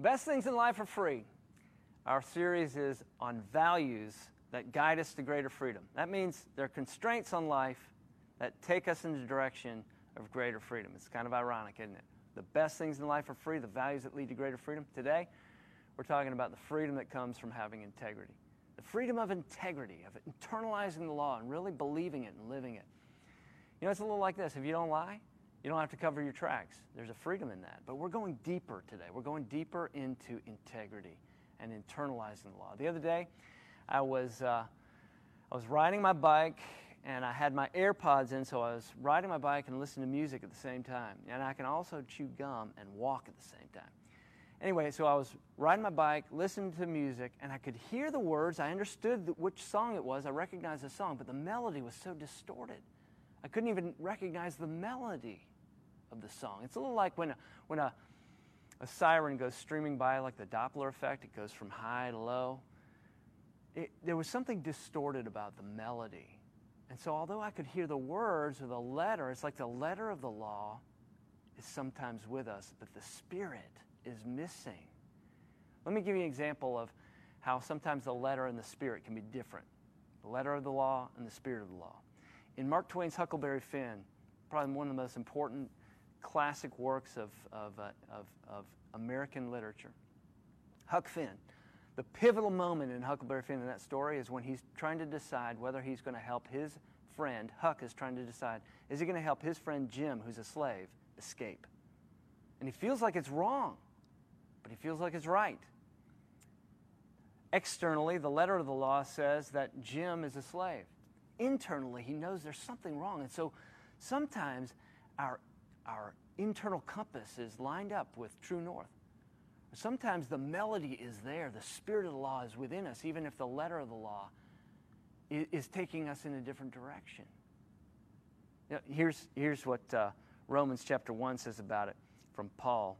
Best things in life are free. Our series is on values that guide us to greater freedom. That means there are constraints on life that take us in the direction of greater freedom. It's kind of ironic, isn't it? The best things in life are free, the values that lead to greater freedom. Today, we're talking about the freedom that comes from having integrity. The freedom of integrity, of internalizing the law and really believing it and living it. You know, it's a little like this if you don't lie, you don't have to cover your tracks. There's a freedom in that. But we're going deeper today. We're going deeper into integrity and internalizing the law. The other day, I was, uh, I was riding my bike and I had my AirPods in, so I was riding my bike and listening to music at the same time. And I can also chew gum and walk at the same time. Anyway, so I was riding my bike, listening to music, and I could hear the words. I understood which song it was. I recognized the song, but the melody was so distorted. I couldn't even recognize the melody of the song. It's a little like when when a, a siren goes streaming by, like the Doppler effect, it goes from high to low. It, there was something distorted about the melody. And so, although I could hear the words or the letter, it's like the letter of the law is sometimes with us, but the spirit is missing. Let me give you an example of how sometimes the letter and the spirit can be different the letter of the law and the spirit of the law. In Mark Twain's Huckleberry Finn, probably one of the most important classic works of, of, uh, of, of American literature. Huck Finn. The pivotal moment in Huckleberry Finn in that story is when he's trying to decide whether he's going to help his friend, Huck is trying to decide, is he going to help his friend Jim, who's a slave, escape? And he feels like it's wrong, but he feels like it's right. Externally, the letter of the law says that Jim is a slave. Internally, he knows there's something wrong. And so sometimes our our internal compass is lined up with true north. Sometimes the melody is there, the spirit of the law is within us, even if the letter of the law is, is taking us in a different direction. here's, here's what uh, Romans chapter 1 says about it from Paul.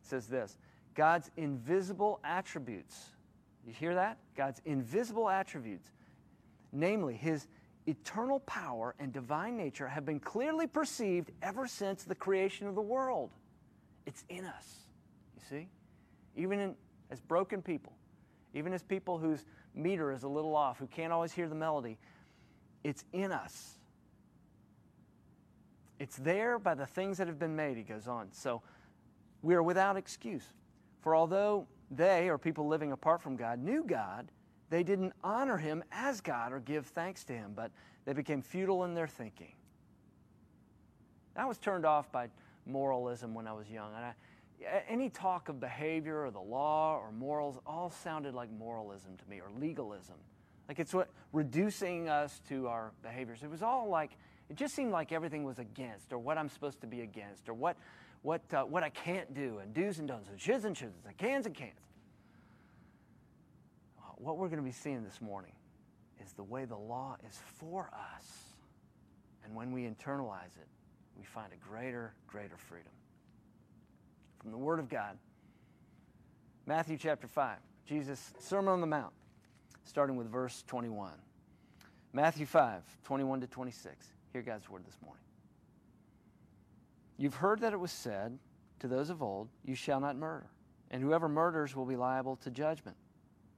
It says this God's invisible attributes. You hear that? God's invisible attributes, namely his eternal power and divine nature have been clearly perceived ever since the creation of the world. It's in us, you see? Even in, as broken people, even as people whose meter is a little off, who can't always hear the melody, it's in us. It's there by the things that have been made, he goes on. So we are without excuse. For although they, or people living apart from God, knew God, they didn't honor him as God or give thanks to him, but they became futile in their thinking. I was turned off by moralism when I was young. And I, any talk of behavior or the law or morals all sounded like moralism to me or legalism. Like it's what reducing us to our behaviors. It was all like it just seemed like everything was against or what I'm supposed to be against or what what uh, what I can't do and do's and don'ts and shoulds and shoulds and cans and cans what we're going to be seeing this morning is the way the law is for us. And when we internalize it, we find a greater, greater freedom. From the Word of God, Matthew chapter 5, Jesus' Sermon on the Mount, starting with verse 21. Matthew 5, 21 to 26. Hear God's Word this morning. You've heard that it was said to those of old, You shall not murder, and whoever murders will be liable to judgment.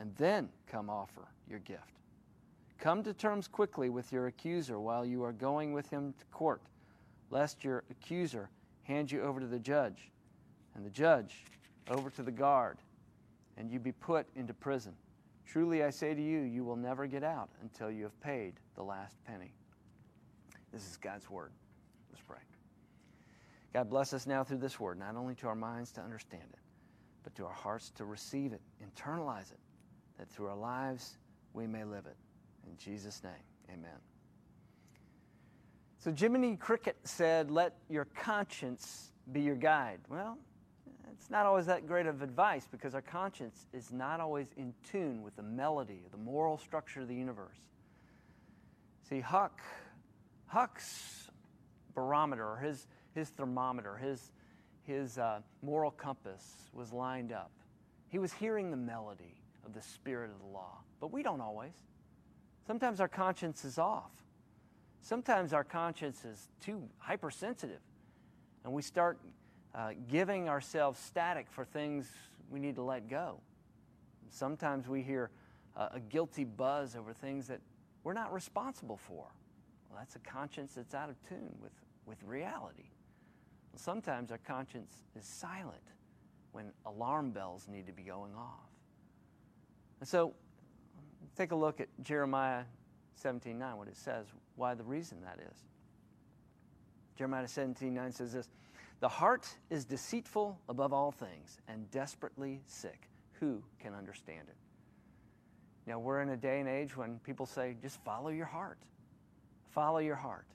and then come offer your gift. Come to terms quickly with your accuser while you are going with him to court, lest your accuser hand you over to the judge, and the judge over to the guard, and you be put into prison. Truly I say to you, you will never get out until you have paid the last penny. This is God's word. Let's pray. God bless us now through this word, not only to our minds to understand it, but to our hearts to receive it, internalize it, that through our lives we may live it. In Jesus' name, amen. So Jiminy Cricket said, Let your conscience be your guide. Well, it's not always that great of advice because our conscience is not always in tune with the melody, the moral structure of the universe. See, Huck, Huck's barometer, his, his thermometer, his, his uh, moral compass was lined up. He was hearing the melody of the spirit of the law, but we don't always. Sometimes our conscience is off. Sometimes our conscience is too hypersensitive, and we start uh, giving ourselves static for things we need to let go. Sometimes we hear uh, a guilty buzz over things that we're not responsible for. Well, that's a conscience that's out of tune with, with reality. Sometimes our conscience is silent when alarm bells need to be going off. And so, take a look at Jeremiah 17:9, what it says, why the reason that is. Jeremiah 17:9 says this The heart is deceitful above all things and desperately sick. Who can understand it? Now, we're in a day and age when people say, just follow your heart. Follow your heart.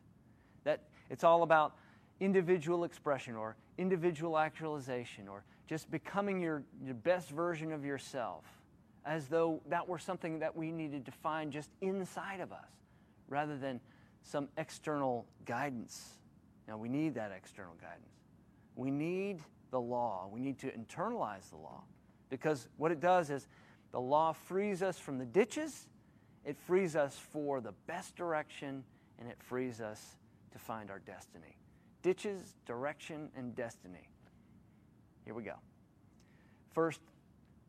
That it's all about individual expression or individual actualization or just becoming your, your best version of yourself as though that were something that we needed to find just inside of us rather than some external guidance. Now, we need that external guidance. We need the law. We need to internalize the law because what it does is the law frees us from the ditches, it frees us for the best direction, and it frees us to find our destiny. Ditches, direction, and destiny. Here we go. First,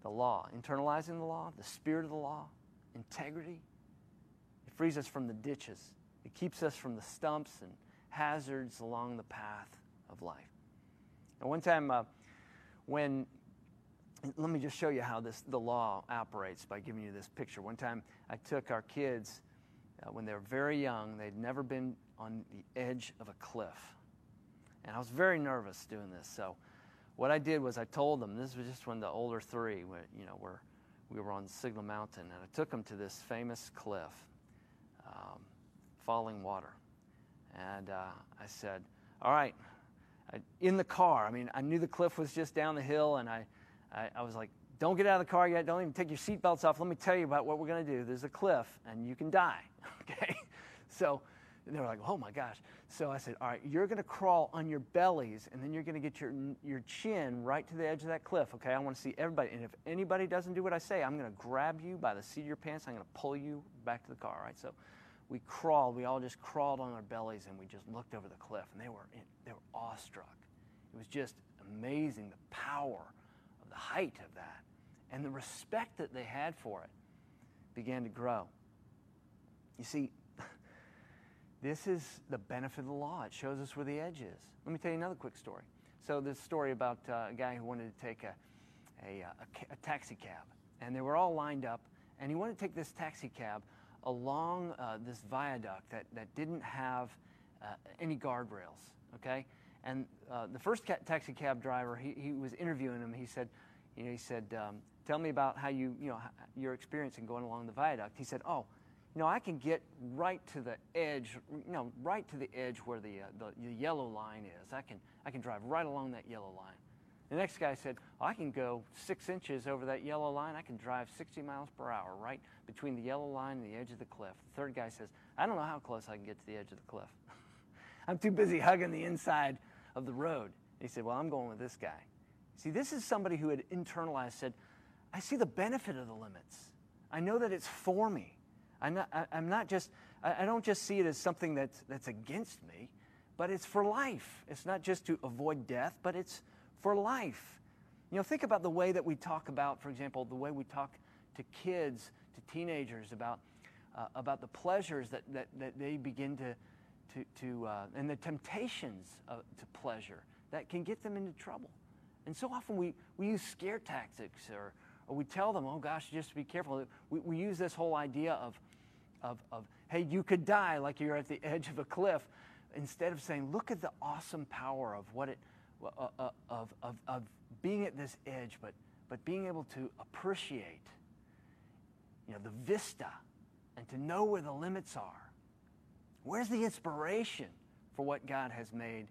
the law, internalizing the law, the spirit of the law, integrity. It frees us from the ditches, it keeps us from the stumps and hazards along the path of life. And one time, uh, when let me just show you how this the law operates by giving you this picture. One time, I took our kids uh, when they were very young; they'd never been on the edge of a cliff, and I was very nervous doing this. So, what I did was I told them this was just when the older three, you know, were we were on Signal Mountain, and I took them to this famous cliff, um, falling water, and uh, I said, "All right." I, in the car, I mean, I knew the cliff was just down the hill, and I, I, I was like, don't get out of the car yet. Don't even take your seatbelts off. Let me tell you about what we're going to do. There's a cliff, and you can die. Okay? So they were like, oh my gosh. So I said, all right, you're going to crawl on your bellies, and then you're going to get your, your chin right to the edge of that cliff. Okay? I want to see everybody. And if anybody doesn't do what I say, I'm going to grab you by the seat of your pants. I'm going to pull you back to the car. Right? So we crawled. We all just crawled on our bellies, and we just looked over the cliff, and they were, they were awestruck. It was just amazing the power of the height of that and the respect that they had for it began to grow. You see, this is the benefit of the law. It shows us where the edge is. Let me tell you another quick story. So, this story about uh, a guy who wanted to take a, a, a, a, taxi cab, and they were all lined up, and he wanted to take this taxi cab along uh, this viaduct that, that didn't have uh, any guardrails, okay? And uh, the first ca- taxi cab driver, he, he was interviewing him. He said, you know, he said, um, tell me about how you, you know, your experience in going along the viaduct. He said, oh, you know, I can get right to the edge, you know, right to the edge where the, uh, the, the, yellow line is. I can, I can drive right along that yellow line. The next guy said, oh, I can go six inches over that yellow line. I can drive 60 miles per hour right between the yellow line and the edge of the cliff. The third guy says, I don't know how close I can get to the edge of the cliff. I'm too busy hugging the inside of the road. He said, Well, I'm going with this guy. See, this is somebody who had internalized, said, I see the benefit of the limits. I know that it's for me. I'm not, I, am not just, I, don't just see it as something that's, that's against me, but it's for life. It's not just to avoid death, but it's for life. You know, think about the way that we talk about, for example, the way we talk to kids, to teenagers about, uh, about the pleasures that, that, that they begin to, to, to uh, and the temptations of, to pleasure that can get them into trouble. And so often we, we use scare tactics or, or we tell them, oh gosh, just be careful. We, we use this whole idea of, of, of, hey, you could die like you're at the edge of a cliff, instead of saying, look at the awesome power of what it, uh, uh, of, of, of being at this edge, but, but being able to appreciate, you know, the vista and to know where the limits are. Where's the inspiration for what God has made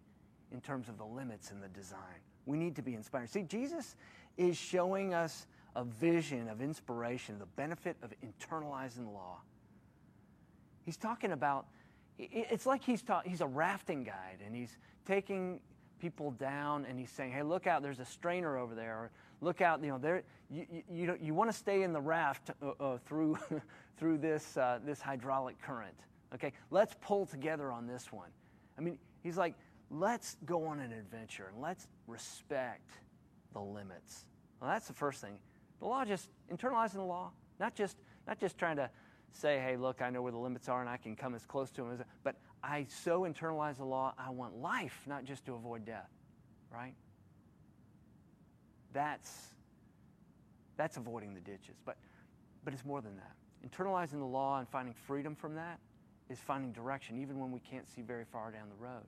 in terms of the limits and the design? We need to be inspired. See, Jesus is showing us a vision of inspiration, the benefit of internalizing the law. He's talking about, it's like he's, ta- he's a rafting guide and he's taking people down and he's saying, hey, look out, there's a strainer over there. Or look out, you know, there, you, you, you, you want to stay in the raft uh, uh, through, through this, uh, this hydraulic current. Okay, let's pull together on this one. I mean, he's like, let's go on an adventure and let's respect the limits. Well, that's the first thing. The law just internalizing the law, not just not just trying to say, hey, look, I know where the limits are and I can come as close to them as but I so internalize the law, I want life, not just to avoid death. Right? That's that's avoiding the ditches. But but it's more than that. Internalizing the law and finding freedom from that is finding direction, even when we can't see very far down the road.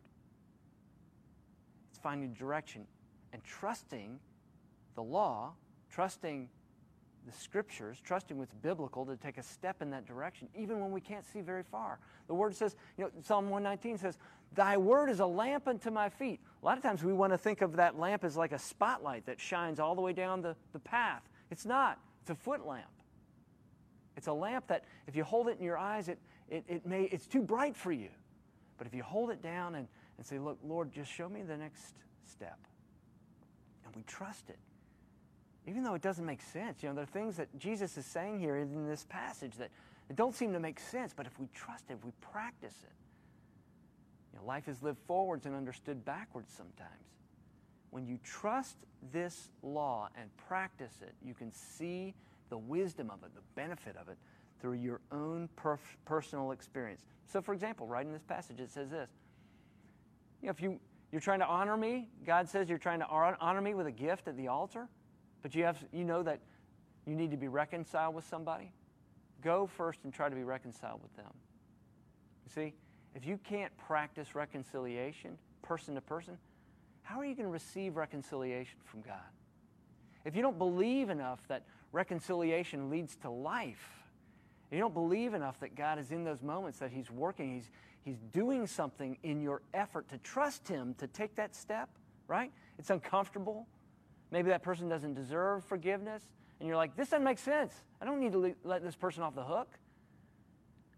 It's finding direction and trusting the law, trusting the scriptures, trusting what's biblical to take a step in that direction, even when we can't see very far. The word says, you know, Psalm 119 says, Thy word is a lamp unto my feet. A lot of times we want to think of that lamp as like a spotlight that shines all the way down the, the path. It's not, it's a foot lamp. It's a lamp that if you hold it in your eyes, it, it, it may, it's too bright for you. But if you hold it down and, and say, Look, Lord, just show me the next step. And we trust it even though it doesn't make sense. You know, there are things that Jesus is saying here in this passage that, that don't seem to make sense, but if we trust it, if we practice it, you know, life is lived forwards and understood backwards sometimes. When you trust this law and practice it, you can see the wisdom of it, the benefit of it, through your own perf- personal experience. So, for example, right in this passage, it says this. You know, if you, you're trying to honor me, God says you're trying to honor me with a gift at the altar, but you, have, you know that you need to be reconciled with somebody, go first and try to be reconciled with them. You see, if you can't practice reconciliation person to person, how are you going to receive reconciliation from God? If you don't believe enough that reconciliation leads to life, you don't believe enough that God is in those moments, that He's working, He's, he's doing something in your effort to trust Him to take that step, right? It's uncomfortable. Maybe that person doesn't deserve forgiveness, and you're like, this doesn't make sense. I don't need to let this person off the hook.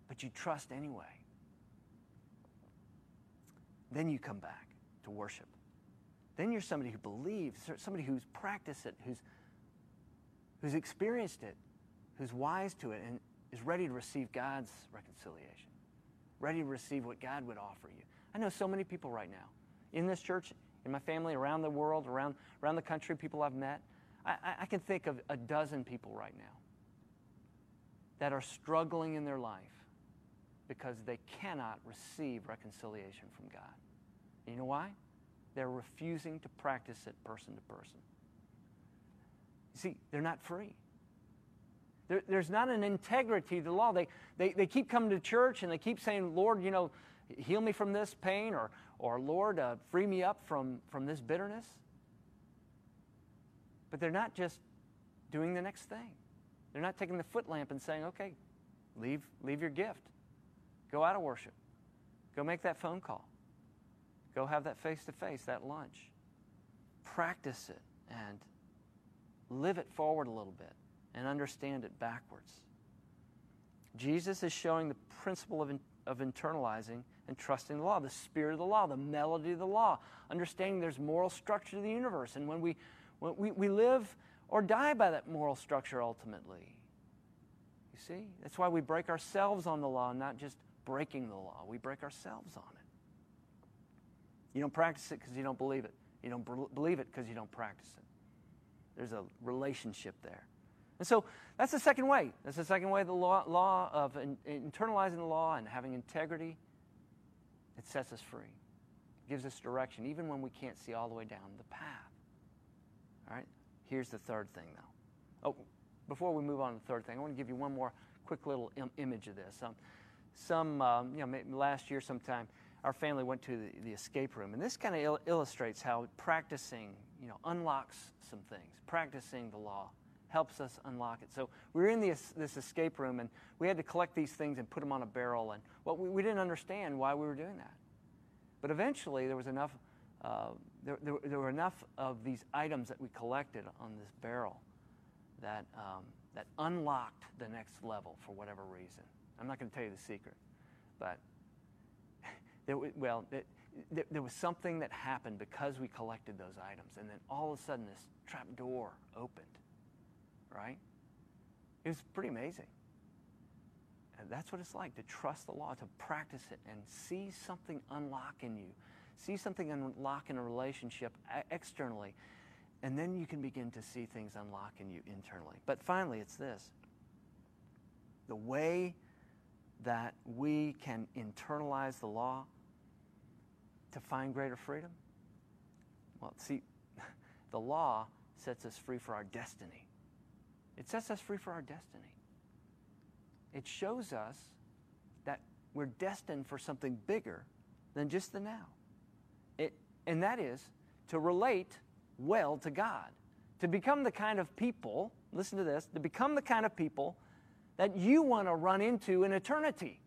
But you trust anyway. Then you come back to worship. Then you're somebody who believes, somebody who's practiced it, who's, who's experienced it, who's wise to it, and is ready to receive God's reconciliation, ready to receive what God would offer you. I know so many people right now in this church in my family, around the world, around, around the country, people I've met. I, I can think of a dozen people right now that are struggling in their life because they cannot receive reconciliation from God. And you know why? They're refusing to practice it person to person. You see, they're not free. There, there's not an integrity to the law. They, they, they keep coming to church and they keep saying, Lord, you know, heal me from this pain, or, or Lord, uh, free me up from, from this bitterness. But they're not just doing the next thing. They're not taking the foot lamp and saying, okay, leave, leave your gift. Go out of worship. Go make that phone call. Go have that face to face, that lunch. Practice it and live it forward a little bit and understand it backwards. Jesus is showing the principle of, of internalizing and trusting the law, the spirit of the law, the melody of the law, understanding there's moral structure to the universe. And when we, when we, we live or die by that moral structure ultimately. You see? That's why we break ourselves on the law, not just breaking the law. We break ourselves on it. You don't practice it because you don't believe it. You don't believe it because you don't practice it. There's a relationship there. And so that's the second way. That's the second way the law, law of in, internalizing the law and having integrity it sets us free, it gives us direction, even when we can't see all the way down the path. All right? Here's the third thing, though. Oh, before we move on to the third thing, I want to give you one more quick little Im- image of this. Um, some, um, you know, last year sometime, our family went to the, the escape room, and this kind of il- illustrates how practicing, you know, unlocks some things. Practicing the law helps us unlock it. So we were in this, this escape room and we had to collect these things and put them on a barrel. And what we, we didn't understand why we were doing that. But eventually there was enough uh, there, there, there, were enough of these items that we collected on this barrel that, um, that unlocked the next level for whatever reason. I'm not going to tell you the secret, but there, well, it, there, there was something that happened because we collected those items, and then all of a sudden this trap door opened, right? It was pretty amazing. And that's what it's like to trust the law, to practice it, and see something unlock in you. See something unlock in a relationship externally, and then you can begin to see things unlock in you internally. But finally, it's this the way that we can internalize the law to find greater freedom? Well, see, the law sets us free for our destiny. It sets us free for our destiny. It shows us that we're destined for something bigger than just the now. It, and that is to relate well to God, to become the kind of people, listen to this, to become the kind of people that you want to run into in eternity,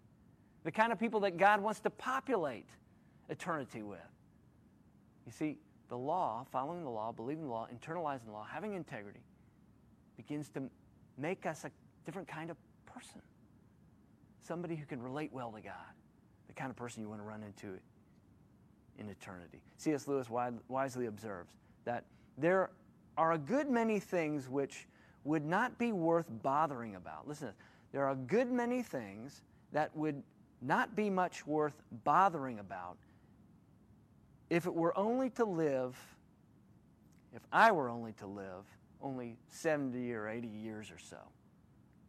the kind of people that God wants to populate eternity with. You see, the law, following the law, believing the law, internalizing the law, having integrity, begins to make us a different kind of person. Somebody who can relate well to God, the kind of person you want to run into in eternity. C.S. Lewis wisely observes that there are a good many things which would not be worth bothering about. Listen to this. There are a good many things that would not be much worth bothering about if it were only to live, if I were only to live only 70 or 80 years or so,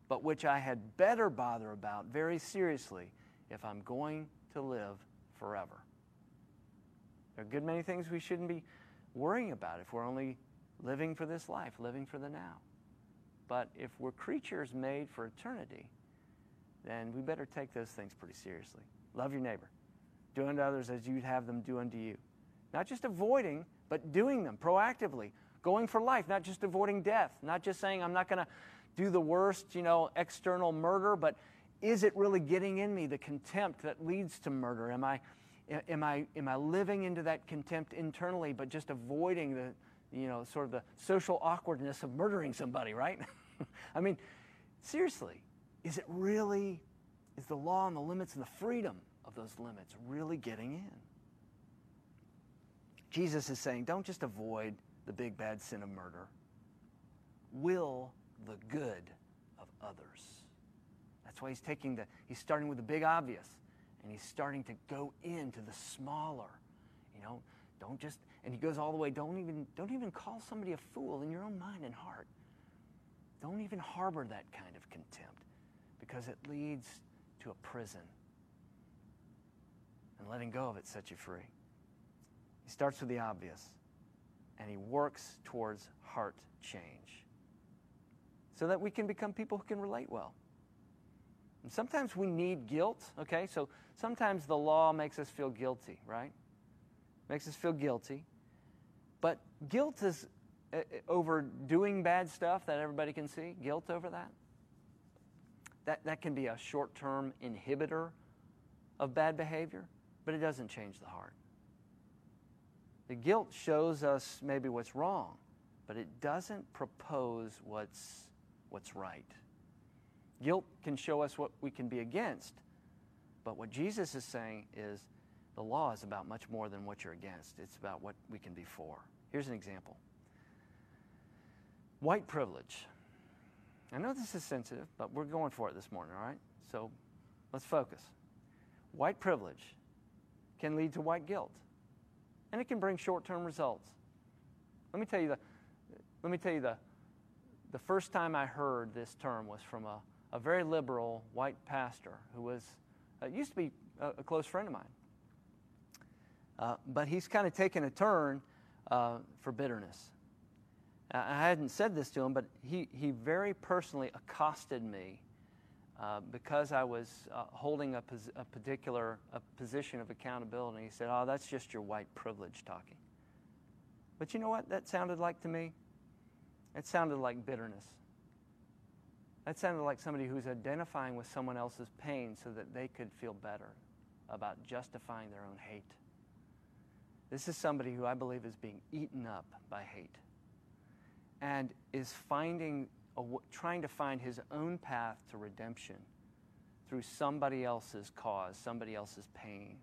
but which I had better bother about very seriously if I'm going to live forever. There are a good many things we shouldn't be worrying about if we're only living for this life, living for the now. But if we're creatures made for eternity, then we better take those things pretty seriously. Love your neighbor. Do unto others as you'd have them do unto you. Not just avoiding, but doing them proactively. Going for life, not just avoiding death. Not just saying, I'm not going to do the worst, you know, external murder, but is it really getting in me the contempt that leads to murder? Am I, am I, am I living into that contempt internally, but just avoiding the, you know, sort of the social awkwardness of murdering somebody, right? I mean, seriously, is it really, is the law and the limits and the freedom of those limits really getting in? Jesus is saying, don't just avoid the big bad sin of murder. Will the good of others. That's why he's taking the, he's starting with the big obvious and he's starting to go into the smaller. You know, don't just, and he goes all the way, don't even, don't even call somebody a fool in your own mind and heart. Don't even harbor that kind of contempt because it leads to a prison. And letting go of it sets you free. He starts with the obvious and he works towards heart change so that we can become people who can relate well. And sometimes we need guilt, okay? So sometimes the law makes us feel guilty, right? Makes us feel guilty. But guilt is uh, uh, over doing bad stuff that everybody can see, guilt over that. That, that can be a short term inhibitor of bad behavior, but it doesn't change the heart. The guilt shows us maybe what's wrong, but it doesn't propose what's, what's right. Guilt can show us what we can be against, but what Jesus is saying is the law is about much more than what you're against. It's about what we can be for. Here's an example white privilege. I know this is sensitive, but we're going for it this morning, all right? So let's focus. White privilege can lead to white guilt and it can bring short-term results. Let me tell you the, let me tell you the, the first time I heard this term was from a, a very liberal white pastor who was uh, used to be a, a, close friend of mine. Uh, but he's kind of taken a turn uh, for bitterness. I hadn't said this to him, but he, he very personally accosted me uh, because I was uh, holding a, a particular a position of accountability, he said, Oh, that's just your white privilege talking. But you know what that sounded like to me? It sounded like bitterness. That sounded like somebody who's identifying with someone else's pain so that they could feel better about justifying their own hate. This is somebody who I believe is being eaten up by hate and is finding trying to find his own path to redemption through somebody else's cause, somebody else's pain.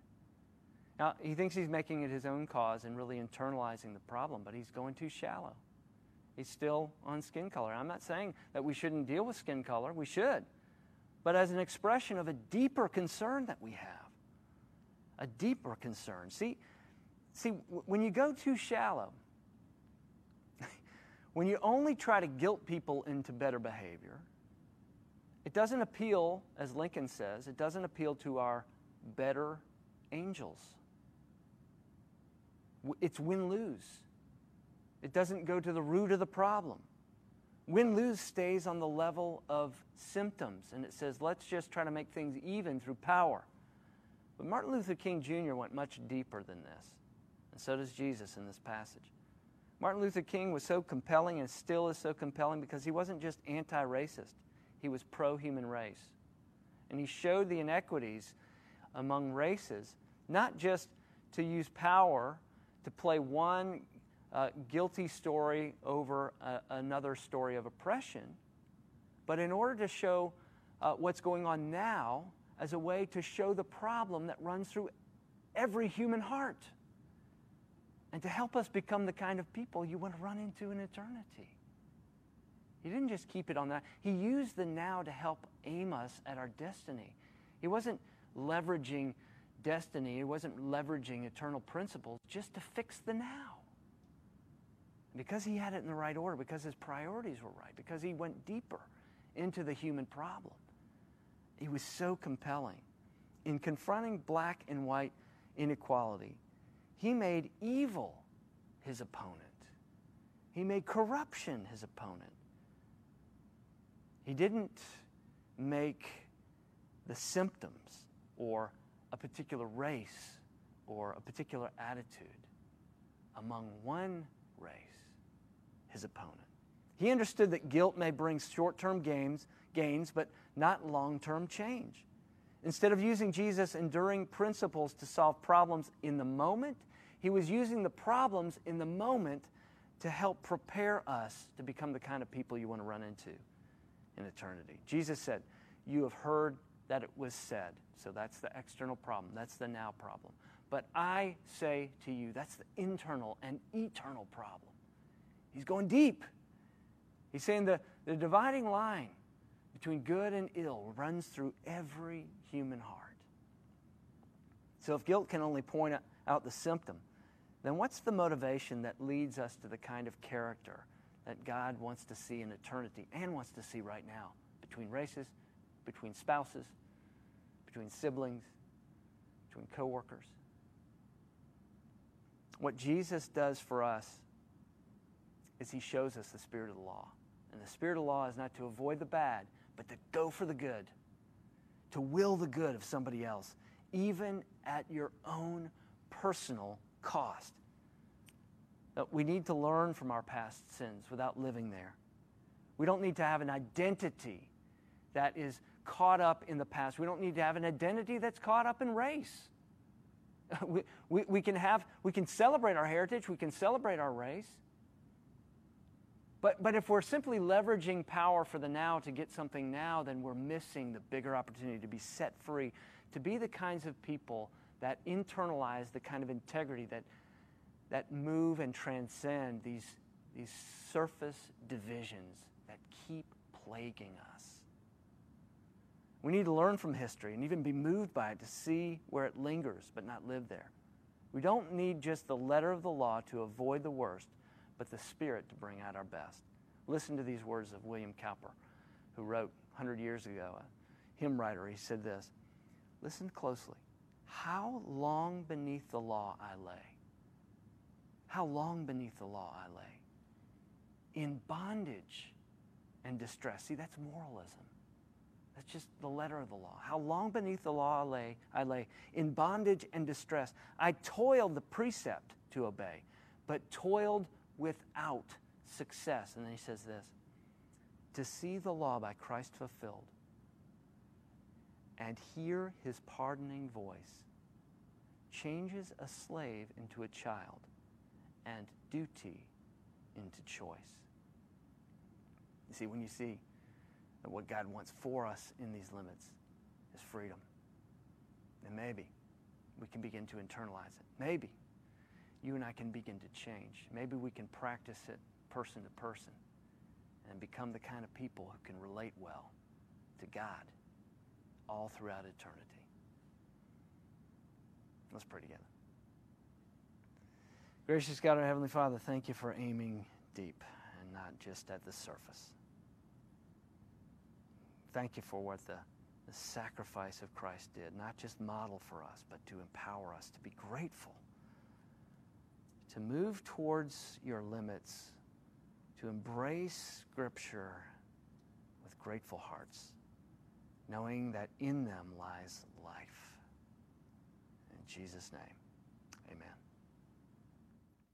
Now, he thinks he's making it his own cause and really internalizing the problem, but he's going too shallow. He's still on skin color. I'm not saying that we shouldn't deal with skin color, we should, but as an expression of a deeper concern that we have. A deeper concern. See, see when you go too shallow, when you only try to guilt people into better behavior, it doesn't appeal, as Lincoln says, it doesn't appeal to our better angels. It's win lose. It doesn't go to the root of the problem. Win lose stays on the level of symptoms, and it says, let's just try to make things even through power. But Martin Luther King Jr. went much deeper than this, and so does Jesus in this passage. Martin Luther King was so compelling and still is so compelling because he wasn't just anti racist, he was pro human race. And he showed the inequities among races, not just to use power to play one uh, guilty story over a, another story of oppression, but in order to show uh, what's going on now as a way to show the problem that runs through every human heart and to help us become the kind of people you want to run into in eternity. He didn't just keep it on that. He used the now to help aim us at our destiny. He wasn't leveraging destiny, he wasn't leveraging eternal principles just to fix the now. Because he had it in the right order, because his priorities were right, because he went deeper into the human problem. He was so compelling. In confronting black and white inequality, he made evil his opponent. He made corruption his opponent. He didn't make the symptoms or a particular race or a particular attitude among one race his opponent. He understood that guilt may bring short term gains, gains, but not long term change. Instead of using Jesus' enduring principles to solve problems in the moment, he was using the problems in the moment to help prepare us to become the kind of people you want to run into in eternity. Jesus said, You have heard that it was said. So that's the external problem. That's the now problem. But I say to you, that's the internal and eternal problem. He's going deep. He's saying the, the dividing line between good and ill runs through every human heart. So if guilt can only point out the symptom, then what's the motivation that leads us to the kind of character that God wants to see in eternity and wants to see right now between races, between spouses, between siblings, between coworkers? What Jesus does for us is he shows us the spirit of the law. And the spirit of the law is not to avoid the bad, but to go for the good, to will the good of somebody else, even at your own personal cost. That We need to learn from our past sins without living there. We don't need to have an identity that is caught up in the past. We don't need to have an identity that's caught up in race. We, we, we, can have, we can celebrate our heritage, we can celebrate our race, but, but if we're simply leveraging power for the now to get something now, then we're missing the bigger opportunity to be set free, to be the kinds of people that internalize the kind of integrity that, that move and transcend these, these surface divisions that keep plaguing us. We need to learn from history and even be moved by it to see where it lingers but not live there. We don't need just the letter of the law to avoid the worst but the Spirit to bring out our best. Listen to these words of William Cowper, who wrote 100 years ago, a hymn writer. He said this Listen closely. How long beneath the law I lay. How long beneath the law I lay. In bondage and distress. See, that's moralism. That's just the letter of the law. How long beneath the law I lay, I lay in bondage and distress. I toiled the precept to obey, but toiled without success. And then he says this to see the law by Christ fulfilled and hear his pardoning voice, changes a slave into a child and duty into choice. You see, when you see that what God wants for us in these limits is freedom, then maybe we can begin to internalize it. Maybe you and I can begin to change. Maybe we can practice it person to person and become the kind of people who can relate well to God all throughout eternity. Let's pray together. Gracious God, our Heavenly Father, thank you for aiming deep and not just at the surface. Thank you for what the, the sacrifice of Christ did, not just model for us, but to empower us to be grateful, to move towards your limits, to embrace Scripture with grateful hearts, knowing that in them lies life. In Jesus' name.